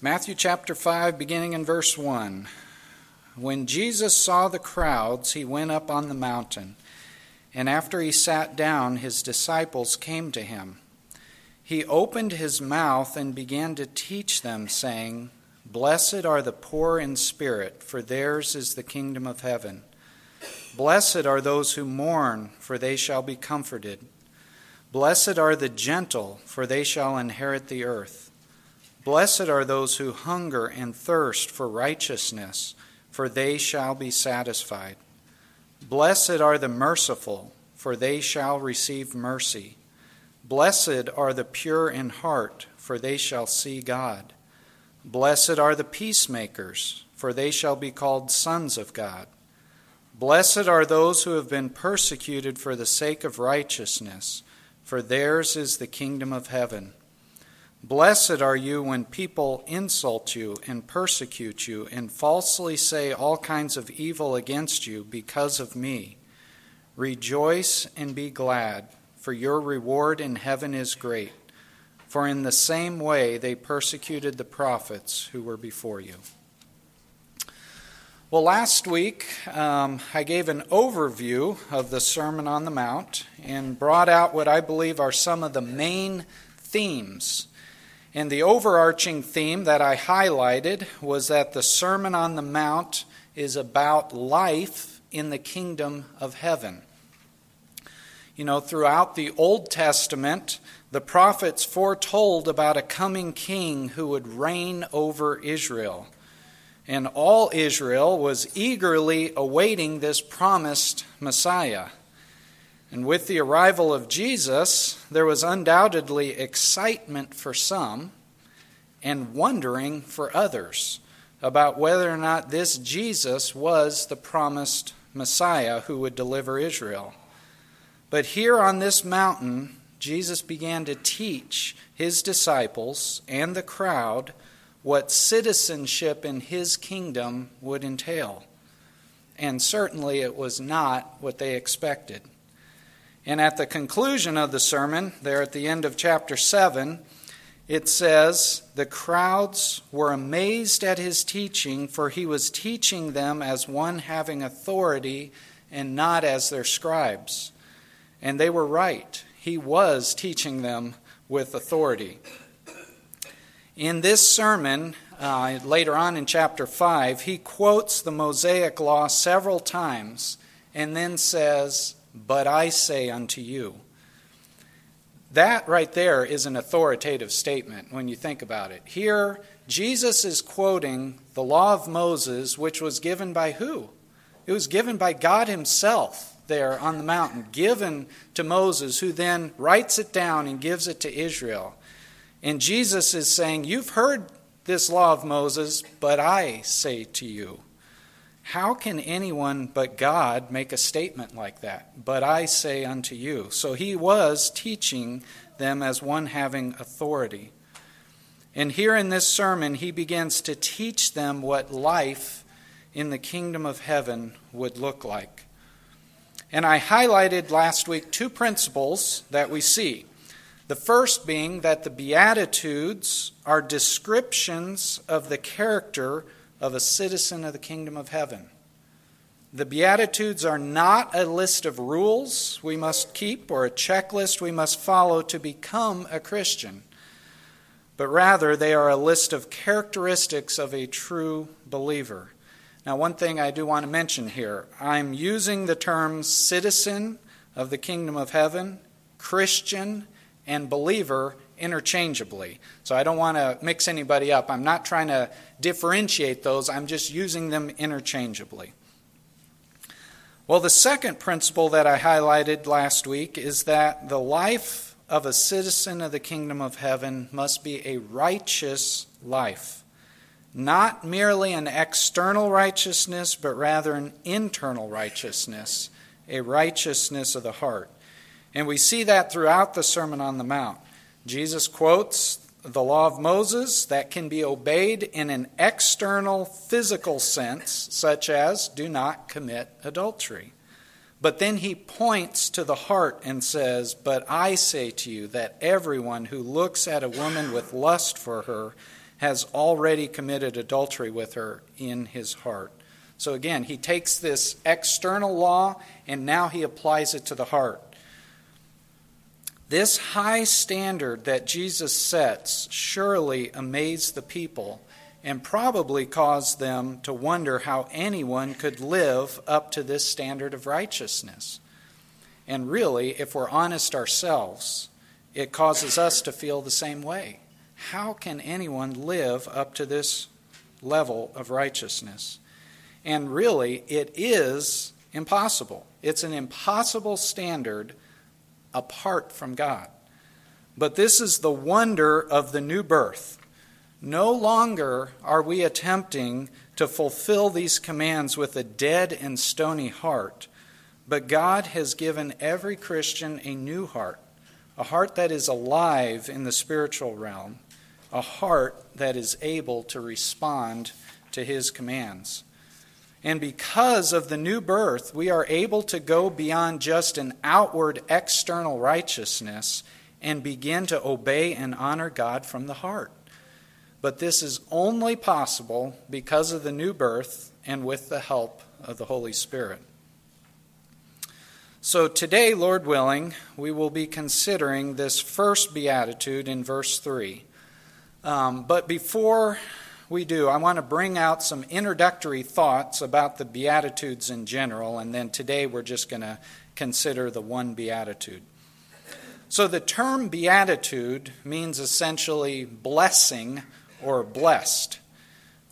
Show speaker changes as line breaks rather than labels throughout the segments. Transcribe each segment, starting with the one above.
Matthew chapter 5, beginning in verse 1. When Jesus saw the crowds, he went up on the mountain, and after he sat down, his disciples came to him. He opened his mouth and began to teach them, saying, Blessed are the poor in spirit, for theirs is the kingdom of heaven. Blessed are those who mourn, for they shall be comforted. Blessed are the gentle, for they shall inherit the earth. Blessed are those who hunger and thirst for righteousness, for they shall be satisfied. Blessed are the merciful, for they shall receive mercy. Blessed are the pure in heart, for they shall see God. Blessed are the peacemakers, for they shall be called sons of God. Blessed are those who have been persecuted for the sake of righteousness, for theirs is the kingdom of heaven. Blessed are you when people insult you and persecute you and falsely say all kinds of evil against you because of me. Rejoice and be glad, for your reward in heaven is great. For in the same way they persecuted the prophets who were before you. Well, last week um, I gave an overview of the Sermon on the Mount and brought out what I believe are some of the main themes and the overarching theme that I highlighted was that the Sermon on the Mount is about life in the kingdom of heaven. You know, throughout the Old Testament, the prophets foretold about a coming king who would reign over Israel. And all Israel was eagerly awaiting this promised Messiah. And with the arrival of Jesus, there was undoubtedly excitement for some and wondering for others about whether or not this Jesus was the promised Messiah who would deliver Israel. But here on this mountain, Jesus began to teach his disciples and the crowd what citizenship in his kingdom would entail. And certainly it was not what they expected. And at the conclusion of the sermon, there at the end of chapter 7, it says, The crowds were amazed at his teaching, for he was teaching them as one having authority and not as their scribes. And they were right. He was teaching them with authority. In this sermon, uh, later on in chapter 5, he quotes the Mosaic law several times and then says, but I say unto you. That right there is an authoritative statement when you think about it. Here, Jesus is quoting the law of Moses, which was given by who? It was given by God Himself there on the mountain, given to Moses, who then writes it down and gives it to Israel. And Jesus is saying, You've heard this law of Moses, but I say to you. How can anyone but God make a statement like that? But I say unto you. So he was teaching them as one having authority. And here in this sermon, he begins to teach them what life in the kingdom of heaven would look like. And I highlighted last week two principles that we see. The first being that the Beatitudes are descriptions of the character of a citizen of the kingdom of heaven. The Beatitudes are not a list of rules we must keep or a checklist we must follow to become a Christian, but rather they are a list of characteristics of a true believer. Now, one thing I do want to mention here I'm using the terms citizen of the kingdom of heaven, Christian, and believer interchangeably. So I don't want to mix anybody up. I'm not trying to differentiate those, I'm just using them interchangeably. Well, the second principle that I highlighted last week is that the life of a citizen of the kingdom of heaven must be a righteous life. Not merely an external righteousness, but rather an internal righteousness, a righteousness of the heart. And we see that throughout the Sermon on the Mount. Jesus quotes the law of Moses that can be obeyed in an external physical sense, such as do not commit adultery. But then he points to the heart and says, But I say to you that everyone who looks at a woman with lust for her has already committed adultery with her in his heart. So again, he takes this external law and now he applies it to the heart. This high standard that Jesus sets surely amazed the people and probably caused them to wonder how anyone could live up to this standard of righteousness. And really, if we're honest ourselves, it causes us to feel the same way. How can anyone live up to this level of righteousness? And really, it is impossible. It's an impossible standard apart from God. But this is the wonder of the new birth. No longer are we attempting to fulfill these commands with a dead and stony heart, but God has given every Christian a new heart, a heart that is alive in the spiritual realm, a heart that is able to respond to His commands. And because of the new birth, we are able to go beyond just an outward external righteousness and begin to obey and honor God from the heart. But this is only possible because of the new birth and with the help of the Holy Spirit. So, today, Lord willing, we will be considering this first beatitude in verse 3. Um, but before we do, I want to bring out some introductory thoughts about the Beatitudes in general, and then today we're just going to consider the one Beatitude. So, the term Beatitude means essentially blessing or blessed.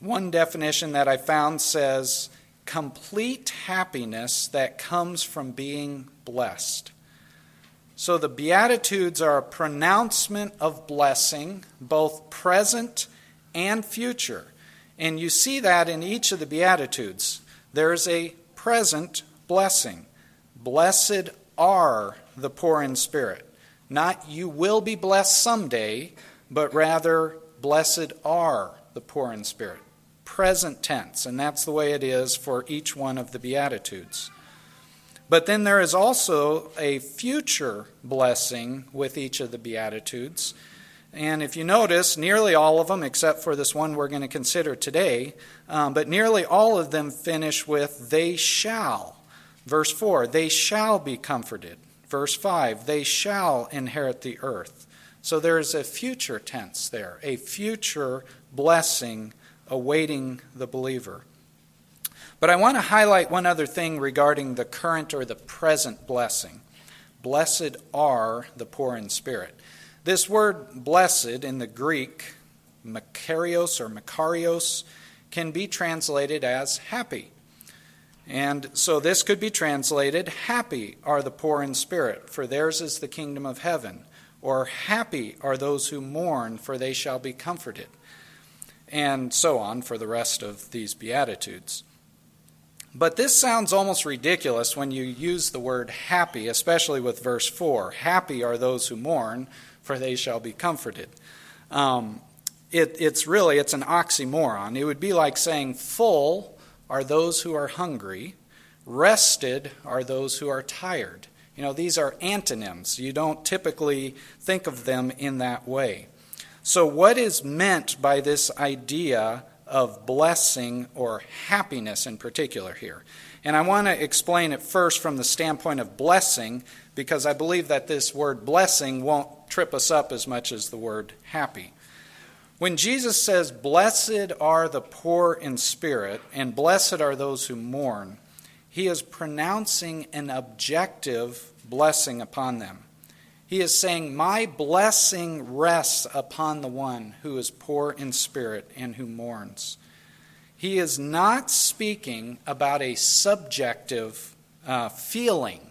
One definition that I found says complete happiness that comes from being blessed. So, the Beatitudes are a pronouncement of blessing, both present and future. And you see that in each of the Beatitudes. There's a present blessing. Blessed are the poor in spirit. Not you will be blessed someday, but rather, blessed are the poor in spirit. Present tense, and that's the way it is for each one of the Beatitudes. But then there is also a future blessing with each of the Beatitudes. And if you notice, nearly all of them, except for this one we're going to consider today, um, but nearly all of them finish with, they shall. Verse 4, they shall be comforted. Verse 5, they shall inherit the earth. So there's a future tense there, a future blessing awaiting the believer. But I want to highlight one other thing regarding the current or the present blessing. Blessed are the poor in spirit. This word blessed in the Greek, makarios or makarios, can be translated as happy. And so this could be translated Happy are the poor in spirit, for theirs is the kingdom of heaven. Or Happy are those who mourn, for they shall be comforted. And so on for the rest of these Beatitudes. But this sounds almost ridiculous when you use the word happy, especially with verse 4. Happy are those who mourn, for they shall be comforted. Um, it, it's really it's an oxymoron. It would be like saying, "Full are those who are hungry, rested are those who are tired." You know, these are antonyms. You don't typically think of them in that way. So, what is meant by this idea of blessing or happiness in particular here? And I want to explain it first from the standpoint of blessing, because I believe that this word blessing won't trip us up as much as the word happy. When Jesus says, Blessed are the poor in spirit, and blessed are those who mourn, he is pronouncing an objective blessing upon them. He is saying, My blessing rests upon the one who is poor in spirit and who mourns. He is not speaking about a subjective uh, feeling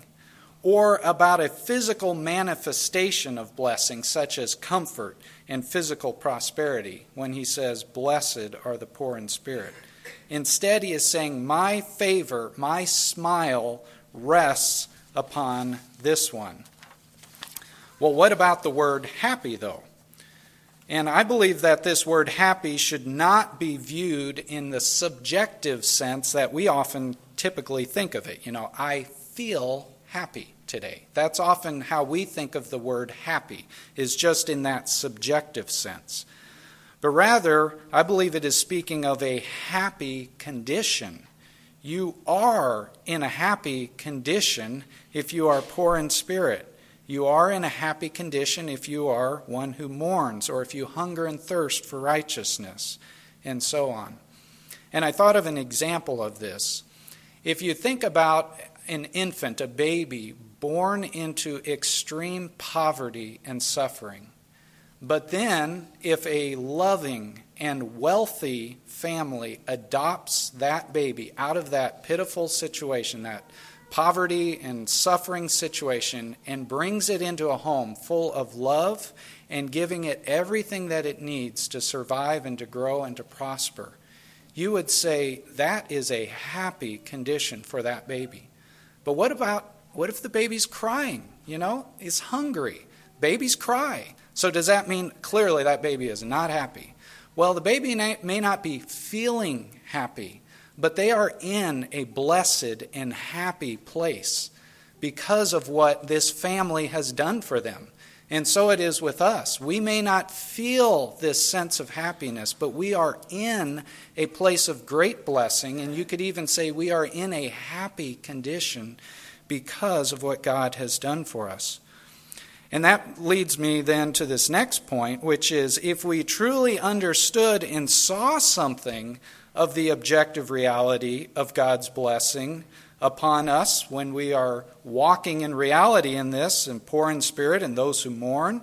or about a physical manifestation of blessing, such as comfort and physical prosperity, when he says, Blessed are the poor in spirit. Instead, he is saying, My favor, my smile rests upon this one. Well, what about the word happy, though? And I believe that this word happy should not be viewed in the subjective sense that we often typically think of it. You know, I feel happy today. That's often how we think of the word happy, is just in that subjective sense. but rather, I believe it is speaking of a happy condition. You are in a happy condition if you are poor in spirit. You are in a happy condition if you are one who mourns, or if you hunger and thirst for righteousness, and so on. And I thought of an example of this. If you think about an infant, a baby, born into extreme poverty and suffering, but then if a loving and wealthy family adopts that baby out of that pitiful situation, that poverty and suffering situation and brings it into a home full of love and giving it everything that it needs to survive and to grow and to prosper, you would say that is a happy condition for that baby. But what about what if the baby's crying? You know, is hungry. Babies cry. So does that mean clearly that baby is not happy? Well, the baby may not be feeling happy but they are in a blessed and happy place because of what this family has done for them. And so it is with us. We may not feel this sense of happiness, but we are in a place of great blessing, and you could even say we are in a happy condition because of what God has done for us. And that leads me then to this next point, which is if we truly understood and saw something of the objective reality of God's blessing upon us when we are walking in reality in this and poor in spirit and those who mourn,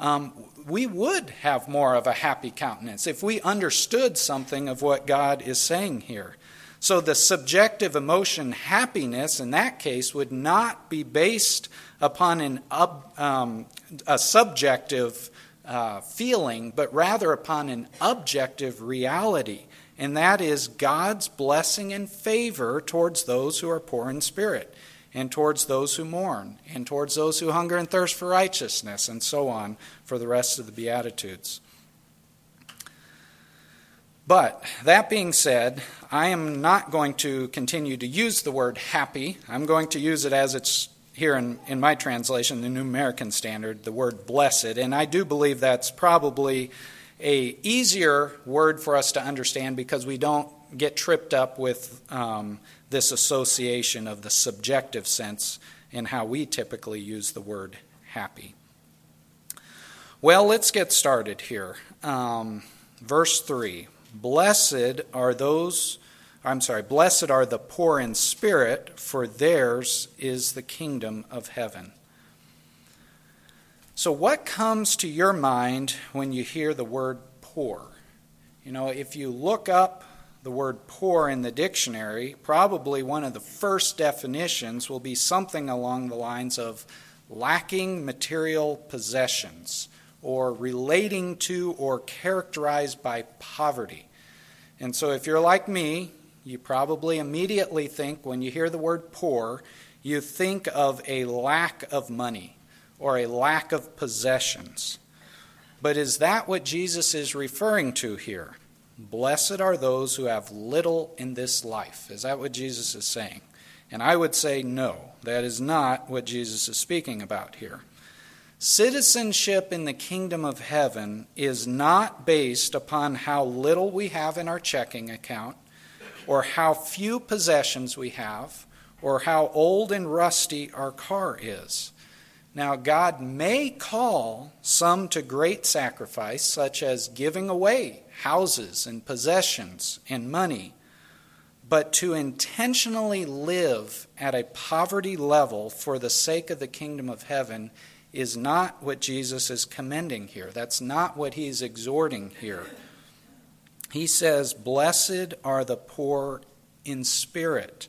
um, we would have more of a happy countenance if we understood something of what God is saying here. So the subjective emotion happiness in that case would not be based upon an um, a subjective uh, feeling, but rather upon an objective reality and that is God's blessing and favor towards those who are poor in spirit, and towards those who mourn, and towards those who hunger and thirst for righteousness, and so on for the rest of the Beatitudes. But that being said, I am not going to continue to use the word happy. I'm going to use it as it's here in, in my translation, the New American Standard, the word blessed. And I do believe that's probably a easier word for us to understand because we don't get tripped up with um, this association of the subjective sense in how we typically use the word happy. Well, let's get started here. Um, verse 3 Blessed are those, I'm sorry, blessed are the poor in spirit, for theirs is the kingdom of heaven. So, what comes to your mind when you hear the word poor? You know, if you look up the word poor in the dictionary, probably one of the first definitions will be something along the lines of lacking material possessions or relating to or characterized by poverty. And so, if you're like me, you probably immediately think when you hear the word poor, you think of a lack of money or a lack of possessions. But is that what Jesus is referring to here? Blessed are those who have little in this life. Is that what Jesus is saying? And I would say no, that is not what Jesus is speaking about here. Citizenship in the kingdom of heaven is not based upon how little we have in our checking account, or how few possessions we have, or how old and rusty our car is. Now, God may call some to great sacrifice, such as giving away houses and possessions and money, but to intentionally live at a poverty level for the sake of the kingdom of heaven is not what Jesus is commending here. That's not what he's exhorting here. He says, Blessed are the poor in spirit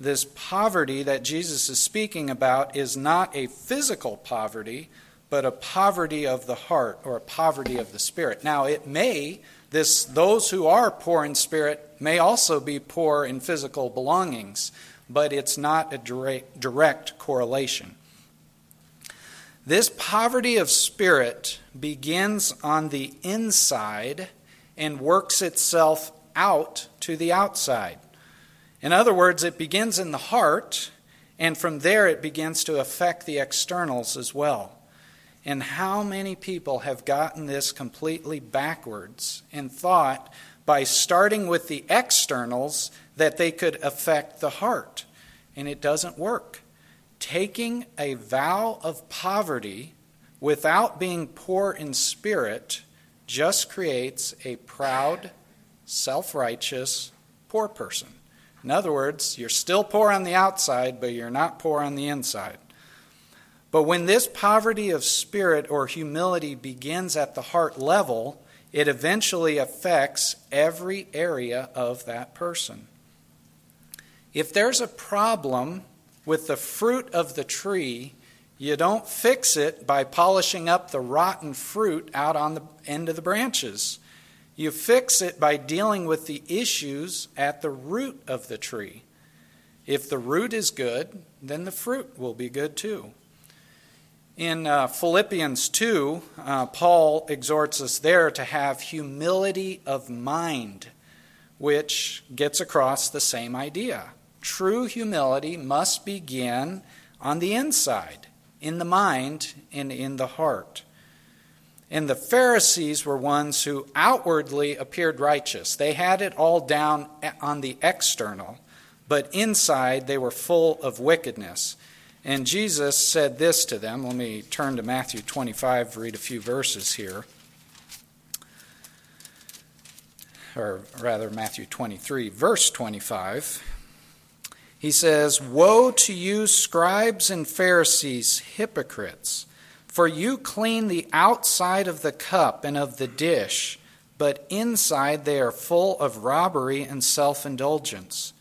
this poverty that Jesus is speaking about is not a physical poverty, but a poverty of the heart or a poverty of the spirit. Now, it may, this, those who are poor in spirit may also be poor in physical belongings, but it's not a direct, direct correlation. This poverty of spirit begins on the inside and works itself out to the outside. In other words, it begins in the heart, and from there it begins to affect the externals as well. And how many people have gotten this completely backwards and thought by starting with the externals that they could affect the heart? And it doesn't work. Taking a vow of poverty without being poor in spirit just creates a proud, self righteous, poor person. In other words, you're still poor on the outside, but you're not poor on the inside. But when this poverty of spirit or humility begins at the heart level, it eventually affects every area of that person. If there's a problem with the fruit of the tree, you don't fix it by polishing up the rotten fruit out on the end of the branches. You fix it by dealing with the issues at the root of the tree. If the root is good, then the fruit will be good too. In uh, Philippians 2, uh, Paul exhorts us there to have humility of mind, which gets across the same idea. True humility must begin on the inside, in the mind, and in the heart. And the Pharisees were ones who outwardly appeared righteous. They had it all down on the external, but inside they were full of wickedness. And Jesus said this to them. Let me turn to Matthew 25, read a few verses here. Or rather, Matthew 23, verse 25. He says, Woe to you, scribes and Pharisees, hypocrites! For you clean the outside of the cup and of the dish, but inside they are full of robbery and self indulgence.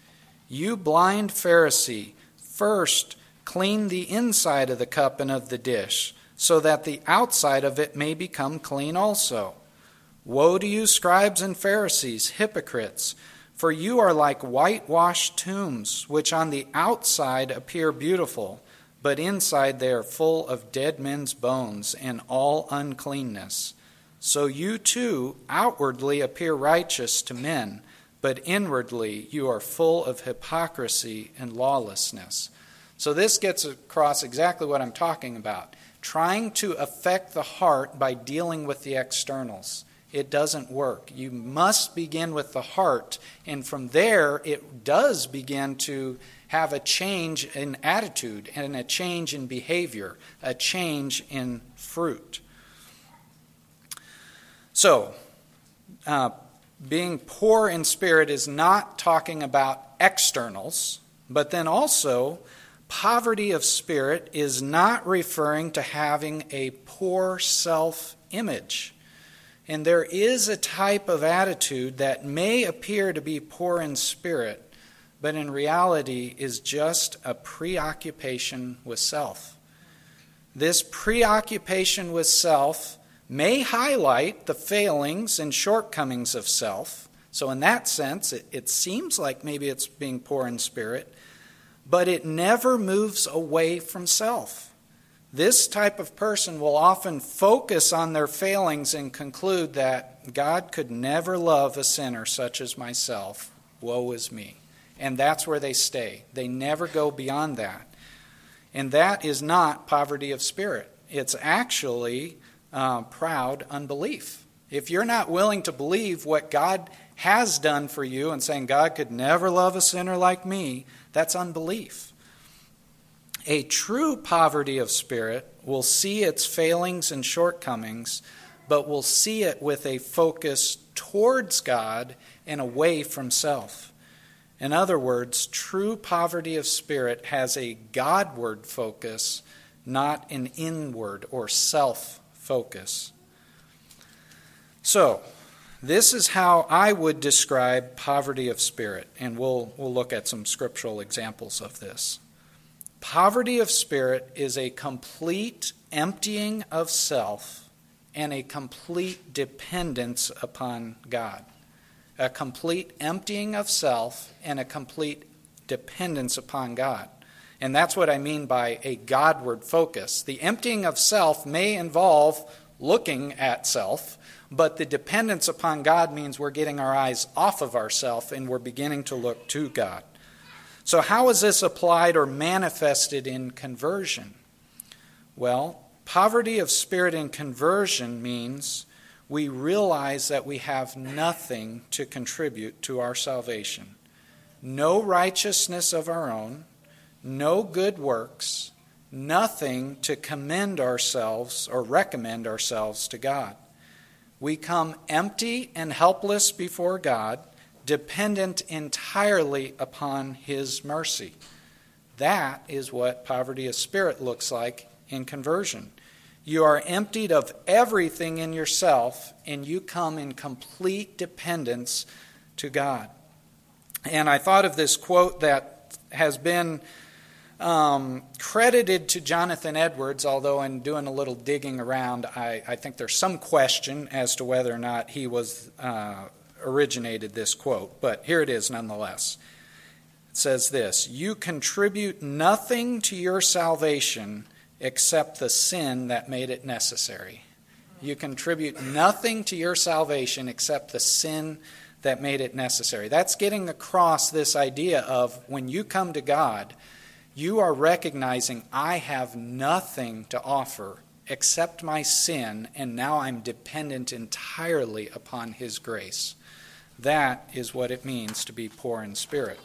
You blind Pharisee, first clean the inside of the cup and of the dish, so that the outside of it may become clean also. Woe to you, scribes and Pharisees, hypocrites! For you are like whitewashed tombs, which on the outside appear beautiful but inside they are full of dead men's bones and all uncleanness. So you too outwardly appear righteous to men, but inwardly you are full of hypocrisy and lawlessness. So this gets across exactly what I'm talking about. Trying to affect the heart by dealing with the externals. It doesn't work. You must begin with the heart, and from there it does begin to have a change in attitude and a change in behavior, a change in fruit. So, uh, being poor in spirit is not talking about externals, but then also, poverty of spirit is not referring to having a poor self image. And there is a type of attitude that may appear to be poor in spirit, but in reality is just a preoccupation with self. This preoccupation with self may highlight the failings and shortcomings of self. So, in that sense, it, it seems like maybe it's being poor in spirit, but it never moves away from self. This type of person will often focus on their failings and conclude that God could never love a sinner such as myself. Woe is me and that's where they stay. They never go beyond that. And that is not poverty of spirit, it's actually uh, proud unbelief. If you're not willing to believe what God has done for you and saying, God could never love a sinner like me, that's unbelief. A true poverty of spirit will see its failings and shortcomings, but will see it with a focus towards God and away from self. In other words, true poverty of spirit has a Godward focus, not an inward or self focus. So, this is how I would describe poverty of spirit, and we'll, we'll look at some scriptural examples of this. Poverty of spirit is a complete emptying of self and a complete dependence upon God a complete emptying of self and a complete dependence upon God. And that's what I mean by a Godward focus. The emptying of self may involve looking at self, but the dependence upon God means we're getting our eyes off of ourself and we're beginning to look to God. So, how is this applied or manifested in conversion? Well, Poverty of spirit in conversion means we realize that we have nothing to contribute to our salvation. No righteousness of our own, no good works, nothing to commend ourselves or recommend ourselves to God. We come empty and helpless before God, dependent entirely upon His mercy. That is what poverty of spirit looks like in conversion. You are emptied of everything in yourself, and you come in complete dependence to God. And I thought of this quote that has been um, credited to Jonathan Edwards, although in doing a little digging around, I, I think there's some question as to whether or not he was uh, originated this quote. But here it is nonetheless. It says this You contribute nothing to your salvation except the sin that made it necessary. You contribute nothing to your salvation except the sin that made it necessary. That's getting across this idea of when you come to God, you are recognizing, I have nothing to offer except my sin, and now I'm dependent entirely upon His grace. That is what it means to be poor in spirit.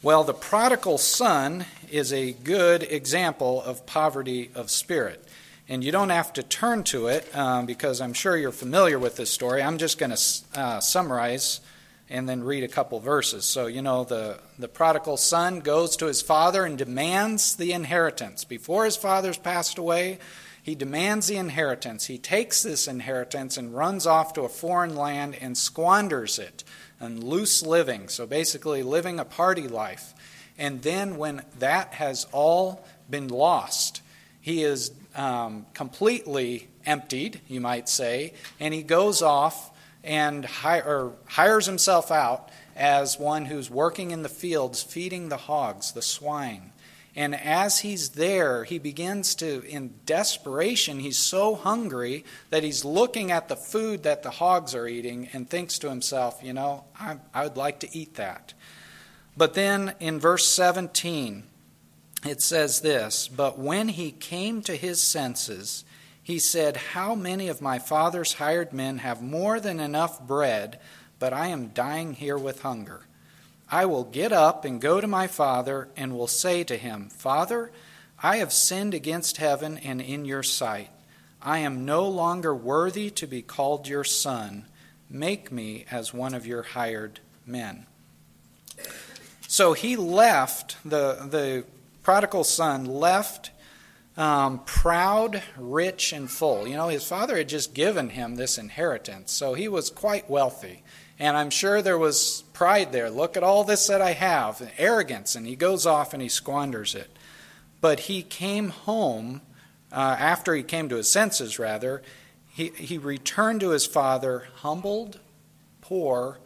Well, the prodigal son is a good example of poverty of spirit. And you don't have to turn to it um, because I'm sure you're familiar with this story. I'm just going to uh, summarize and then read a couple verses. So, you know, the, the prodigal son goes to his father and demands the inheritance. Before his father's passed away, he demands the inheritance. He takes this inheritance and runs off to a foreign land and squanders it and loose living. So, basically, living a party life. And then, when that has all been lost, he is um, completely emptied, you might say, and he goes off and hire, hires himself out as one who's working in the fields feeding the hogs, the swine. And as he's there, he begins to, in desperation, he's so hungry that he's looking at the food that the hogs are eating and thinks to himself, you know, I, I would like to eat that. But then in verse 17, it says this But when he came to his senses, he said, How many of my father's hired men have more than enough bread, but I am dying here with hunger? I will get up and go to my father, and will say to him, Father, I have sinned against heaven and in your sight. I am no longer worthy to be called your son. Make me as one of your hired men. So he left, the, the prodigal son left um, proud, rich, and full. You know, his father had just given him this inheritance, so he was quite wealthy. And I'm sure there was pride there. Look at all this that I have, and arrogance, and he goes off and he squanders it. But he came home, uh, after he came to his senses, rather, he, he returned to his father humbled, poor,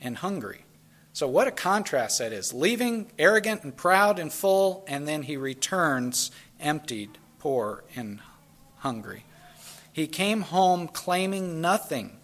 and hungry. So, what a contrast that is. Leaving arrogant and proud and full, and then he returns emptied, poor, and hungry. He came home claiming nothing.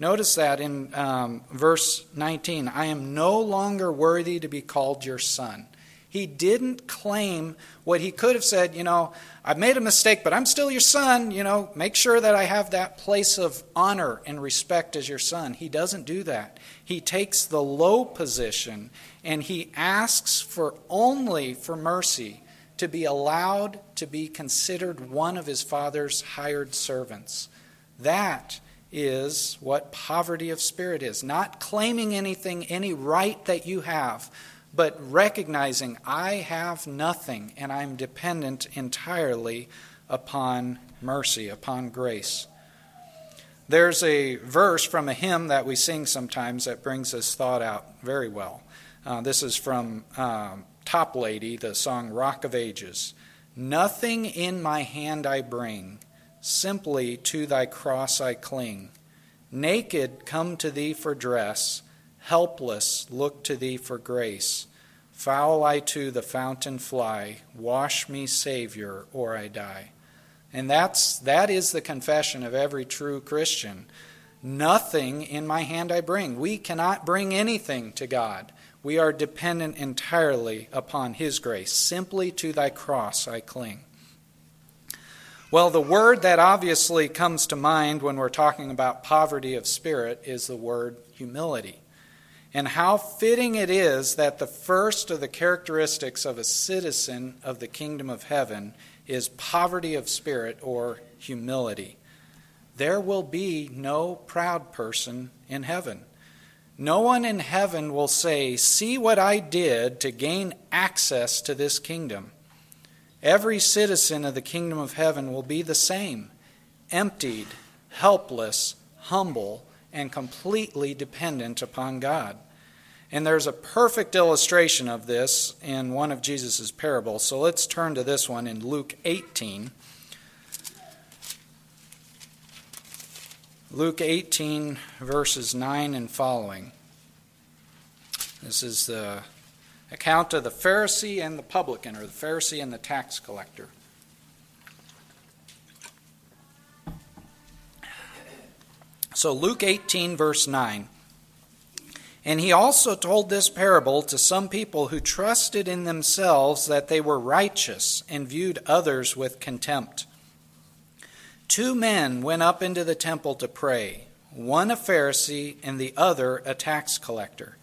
Notice that in um, verse 19 I am no longer worthy to be called your son. He didn't claim what he could have said, you know, I've made a mistake, but I'm still your son, you know, make sure that I have that place of honor and respect as your son. He doesn't do that. He takes the low position and he asks for only for mercy to be allowed to be considered one of his father's hired servants. That is what poverty of spirit is. Not claiming anything, any right that you have, but recognizing I have nothing and I'm dependent entirely upon mercy, upon grace. There's a verse from a hymn that we sing sometimes that brings this thought out very well. Uh, this is from um, Toplady, the song Rock of Ages. Nothing in my hand I bring, simply to thy cross I cling. Naked come to thee for dress, helpless look to thee for grace. Foul I to the fountain fly, wash me, Savior, or I die. And that's that is the confession of every true Christian. Nothing in my hand I bring. We cannot bring anything to God. We are dependent entirely upon His grace. Simply to thy cross I cling. Well, the word that obviously comes to mind when we're talking about poverty of spirit is the word humility. And how fitting it is that the first of the characteristics of a citizen of the kingdom of heaven is poverty of spirit or humility. There will be no proud person in heaven. No one in heaven will say, See what I did to gain access to this kingdom. Every citizen of the kingdom of heaven will be the same emptied, helpless, humble, and completely dependent upon God. And there's a perfect illustration of this in one of Jesus' parables. So let's turn to this one in Luke 18. Luke 18, verses 9 and following. This is the account of the Pharisee and the publican, or the Pharisee and the tax collector. So, Luke 18, verse 9. And he also told this parable to some people who trusted in themselves that they were righteous and viewed others with contempt. Two men went up into the temple to pray, one a Pharisee and the other a tax collector.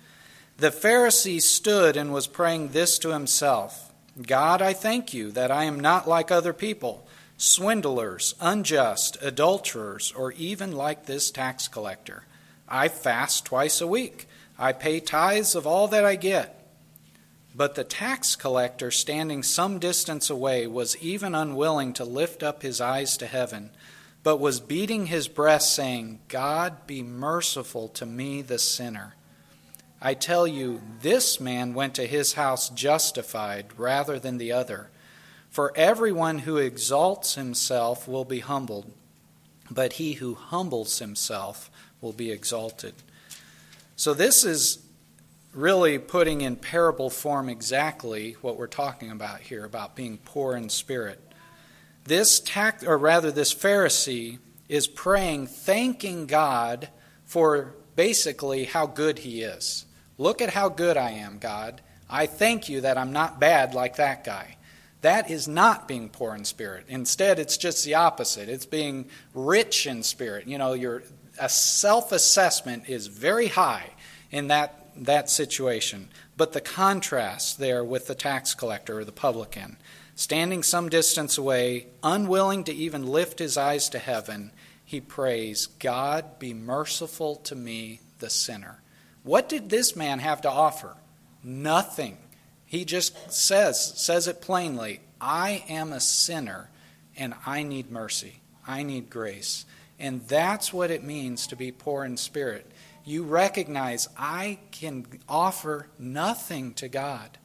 The Pharisee stood and was praying this to himself God, I thank you that I am not like other people, swindlers, unjust, adulterers, or even like this tax collector. I fast twice a week, I pay tithes of all that I get. But the tax collector, standing some distance away, was even unwilling to lift up his eyes to heaven, but was beating his breast, saying, God, be merciful to me, the sinner. I tell you, this man went to his house justified rather than the other. For everyone who exalts himself will be humbled, but he who humbles himself will be exalted. So, this is really putting in parable form exactly what we're talking about here about being poor in spirit. This tax, or rather, this Pharisee is praying, thanking God for basically how good he is. Look at how good I am, God. I thank you that I'm not bad like that guy. That is not being poor in spirit. Instead, it's just the opposite. It's being rich in spirit. You know, your a self-assessment is very high in that that situation. But the contrast there with the tax collector or the publican, standing some distance away, unwilling to even lift his eyes to heaven, he prays, God, be merciful to me, the sinner. What did this man have to offer? Nothing. He just says, says it plainly, I am a sinner and I need mercy. I need grace. And that's what it means to be poor in spirit you recognize I can offer nothing to God.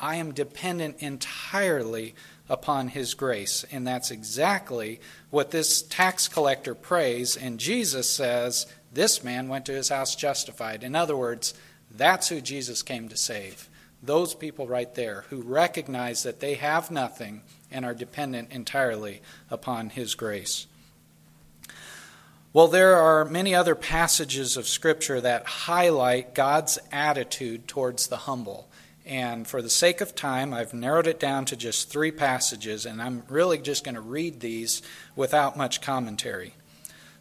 I am dependent entirely upon His grace. And that's exactly what this tax collector prays. And Jesus says, This man went to his house justified. In other words, that's who Jesus came to save. Those people right there who recognize that they have nothing and are dependent entirely upon His grace. Well, there are many other passages of Scripture that highlight God's attitude towards the humble. And for the sake of time, I've narrowed it down to just three passages, and I'm really just going to read these without much commentary.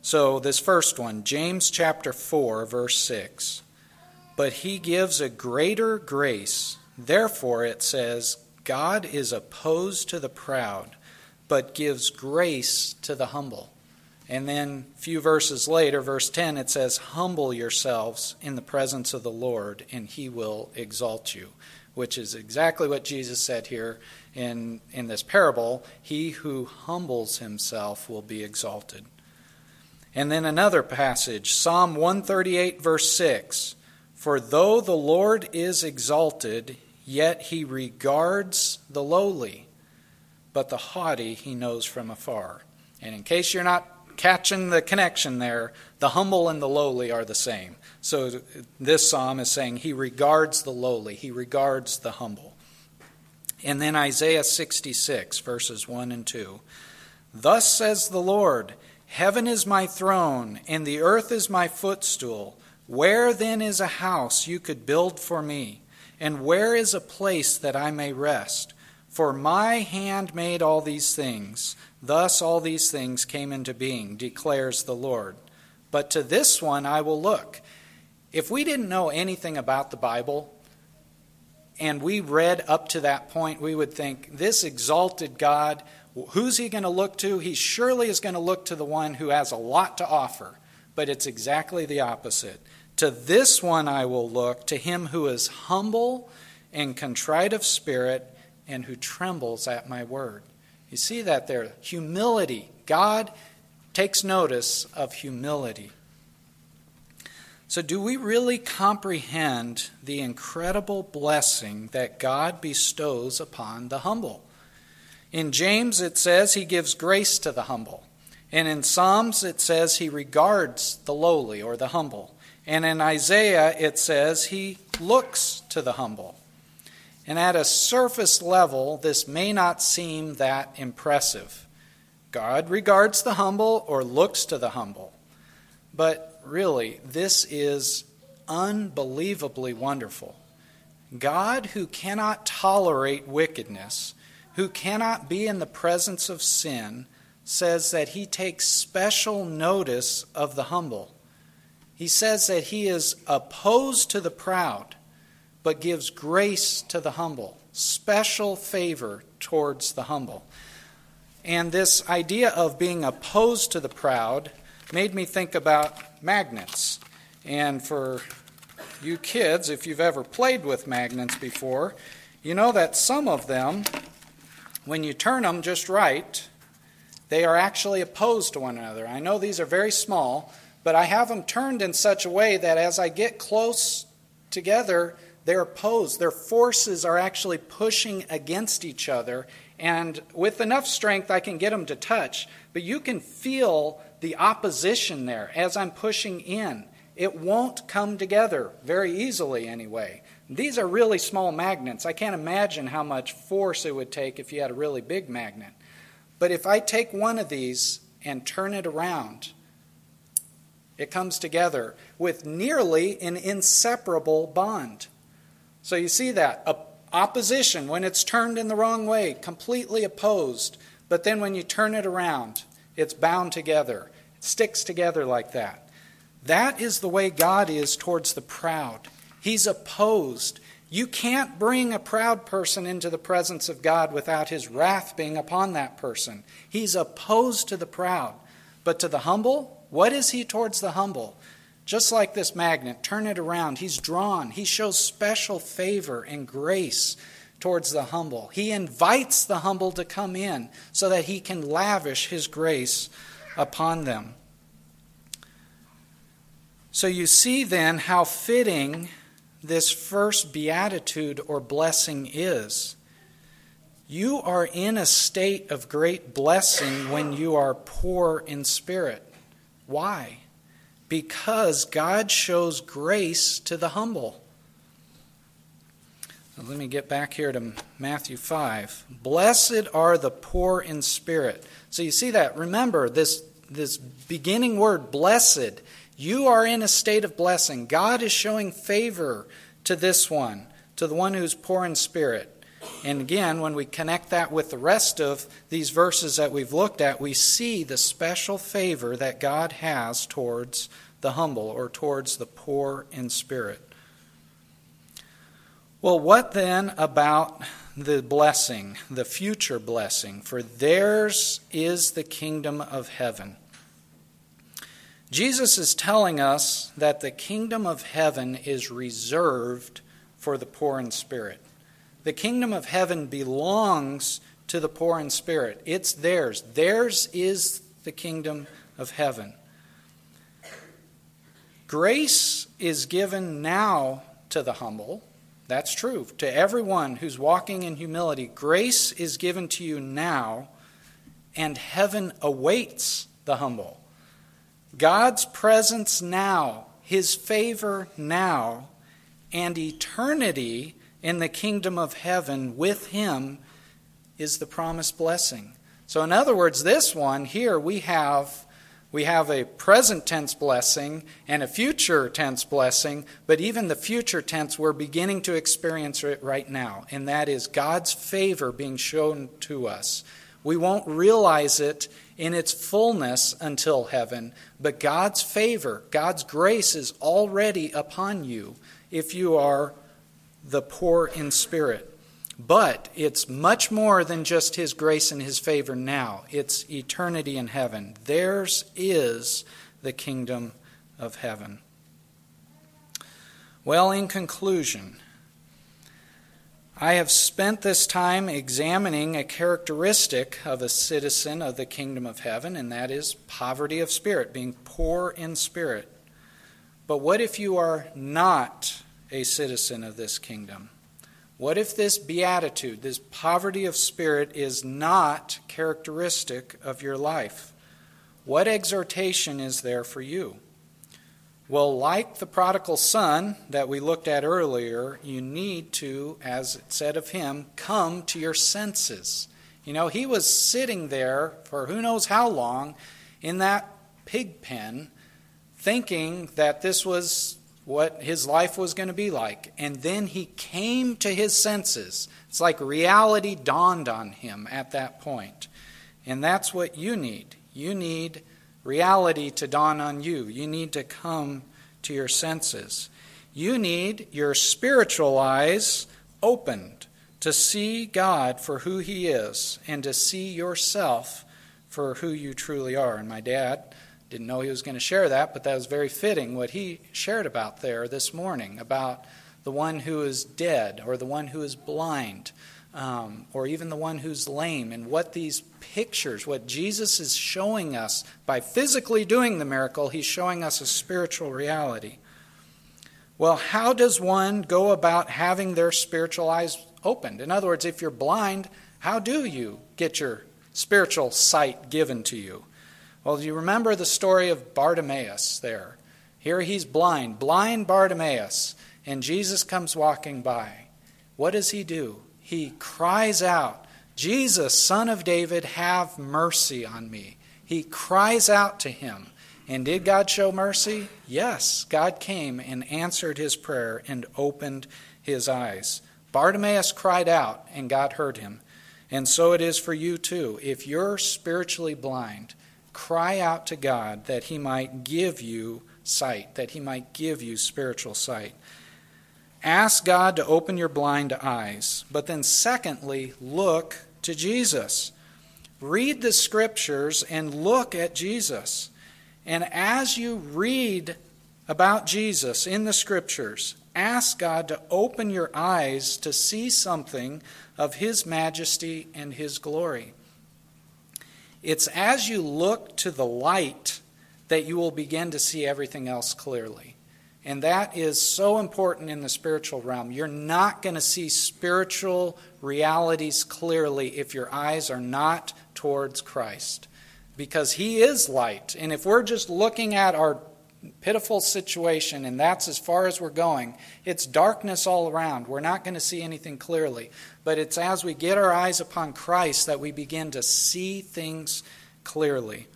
So, this first one, James chapter 4, verse 6. But he gives a greater grace. Therefore, it says, God is opposed to the proud, but gives grace to the humble. And then a few verses later, verse 10, it says, Humble yourselves in the presence of the Lord, and he will exalt you, which is exactly what Jesus said here in, in this parable. He who humbles himself will be exalted. And then another passage, Psalm 138, verse 6 For though the Lord is exalted, yet he regards the lowly, but the haughty he knows from afar. And in case you're not catching the connection there. The humble and the lowly are the same. So this psalm is saying he regards the lowly, he regards the humble. And then Isaiah 66, verses 1 and 2. Thus says the Lord Heaven is my throne, and the earth is my footstool. Where then is a house you could build for me? And where is a place that I may rest? For my hand made all these things Thus all these things came into being, declares the Lord. But to this one I will look. If we didn't know anything about the Bible, and we read up to that point, we would think, this exalted God, who's he going to look to? He surely is going to look to the one who has a lot to offer. But it's exactly the opposite. To this one I will look, to him who is humble and contrite of spirit, and who trembles at my word. You see that there. Humility. God takes notice of humility. So, do we really comprehend the incredible blessing that God bestows upon the humble? In James, it says he gives grace to the humble. And in Psalms, it says he regards the lowly or the humble. And in Isaiah, it says he looks to the humble. And at a surface level, this may not seem that impressive. God regards the humble or looks to the humble. But really, this is unbelievably wonderful. God, who cannot tolerate wickedness, who cannot be in the presence of sin, says that he takes special notice of the humble. He says that he is opposed to the proud but gives grace to the humble, special favor towards the humble. And this idea of being opposed to the proud made me think about magnets. And for you kids, if you've ever played with magnets before, you know that some of them, when you turn them just right, they are actually opposed to one another. I know these are very small, but I have them turned in such a way that as I get close together, they're opposed. Their forces are actually pushing against each other. And with enough strength, I can get them to touch. But you can feel the opposition there as I'm pushing in. It won't come together very easily, anyway. These are really small magnets. I can't imagine how much force it would take if you had a really big magnet. But if I take one of these and turn it around, it comes together with nearly an inseparable bond. So you see that opposition when it's turned in the wrong way, completely opposed. But then when you turn it around, it's bound together, it sticks together like that. That is the way God is towards the proud. He's opposed. You can't bring a proud person into the presence of God without his wrath being upon that person. He's opposed to the proud. But to the humble, what is he towards the humble? Just like this magnet, turn it around. He's drawn. He shows special favor and grace towards the humble. He invites the humble to come in so that he can lavish his grace upon them. So you see then how fitting this first beatitude or blessing is. You are in a state of great blessing when you are poor in spirit. Why? because God shows grace to the humble. Now, let me get back here to Matthew 5. Blessed are the poor in spirit. So you see that. Remember this, this beginning word, blessed. You are in a state of blessing. God is showing favor to this one, to the one who's poor in spirit. And again, when we connect that with the rest of these verses that we've looked at, we see the special favor that God has towards the humble or towards the poor in spirit. Well, what then about the blessing, the future blessing? For theirs is the kingdom of heaven. Jesus is telling us that the kingdom of heaven is reserved for the poor in spirit. The kingdom of heaven belongs to the poor in spirit. It's theirs. Theirs is the kingdom of heaven. Grace is given now to the humble. That's true. To everyone who's walking in humility, grace is given to you now, and heaven awaits the humble. God's presence now, his favor now, and eternity in the kingdom of heaven with him is the promised blessing. So, in other words, this one here we have. We have a present tense blessing and a future tense blessing, but even the future tense, we're beginning to experience it right now, and that is God's favor being shown to us. We won't realize it in its fullness until heaven, but God's favor, God's grace is already upon you if you are the poor in spirit. But it's much more than just His grace and His favor now. It's eternity in heaven. Theirs is the kingdom of heaven. Well, in conclusion, I have spent this time examining a characteristic of a citizen of the kingdom of heaven, and that is poverty of spirit, being poor in spirit. But what if you are not a citizen of this kingdom? What if this beatitude, this poverty of spirit, is not characteristic of your life? What exhortation is there for you? Well, like the prodigal son that we looked at earlier, you need to, as it said of him, come to your senses. You know, he was sitting there for who knows how long in that pig pen, thinking that this was what his life was going to be like. And then he came to his senses. It's like reality dawned on him at that point. And that's what you need. You need reality to dawn on you. You need to come to your senses. You need your spiritual eyes opened to see God for who he is and to see yourself for who you truly are. And my dad didn't know he was going to share that, but that was very fitting what he shared about there this morning about the one who is dead or the one who is blind um, or even the one who's lame and what these pictures, what Jesus is showing us by physically doing the miracle, he's showing us a spiritual reality. Well, how does one go about having their spiritual eyes opened? In other words, if you're blind, how do you get your spiritual sight given to you? Well, do you remember the story of Bartimaeus there? Here he's blind, blind Bartimaeus, and Jesus comes walking by. What does he do? He cries out, Jesus, son of David, have mercy on me. He cries out to him. And did God show mercy? Yes, God came and answered his prayer and opened his eyes. Bartimaeus cried out, and God heard him. And so it is for you too. If you're spiritually blind, cry out to God that He might give you sight, that He might give you spiritual sight. Ask God to open your blind eyes. But then, secondly, look to Jesus. Read the scriptures and look at Jesus. And as you read about Jesus in the scriptures, ask God to open your eyes to see something of His majesty and His glory. It's as you look to the light that you will begin to see everything else clearly. And that is so important in the spiritual realm. You're not going to see spiritual realities clearly if your eyes are not towards Christ. Because He is light. And if we're just looking at our pitiful situation, and that's as far as we're going. It's darkness all around. We're not going to see anything clearly. But it's as we get our eyes upon Christ that we begin to see things clearly.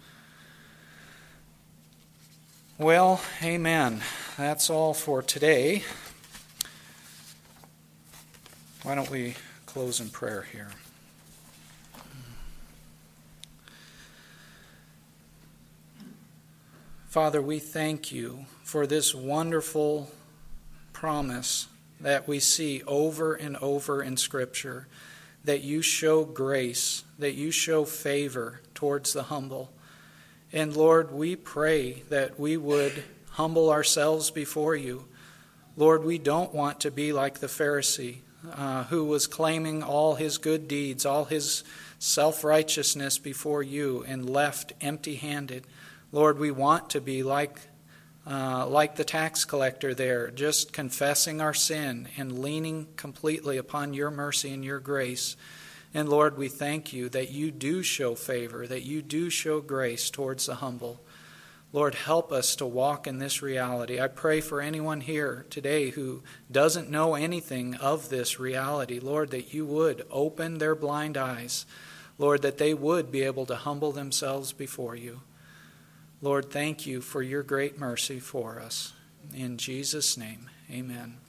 Well, amen. That's all for today. Why don't we close in prayer here? Father, we thank you for this wonderful promise that we see over and over in Scripture that you show grace, that you show favor towards the humble. And Lord, we pray that we would humble ourselves before you. Lord, we don't want to be like the Pharisee uh, who was claiming all his good deeds, all his self righteousness before you, and left empty handed. Lord, we want to be like, uh, like the tax collector there, just confessing our sin and leaning completely upon your mercy and your grace. And Lord, we thank you that you do show favor, that you do show grace towards the humble. Lord, help us to walk in this reality. I pray for anyone here today who doesn't know anything of this reality, Lord, that you would open their blind eyes. Lord, that they would be able to humble themselves before you. Lord, thank you for your great mercy for us. In Jesus' name, amen.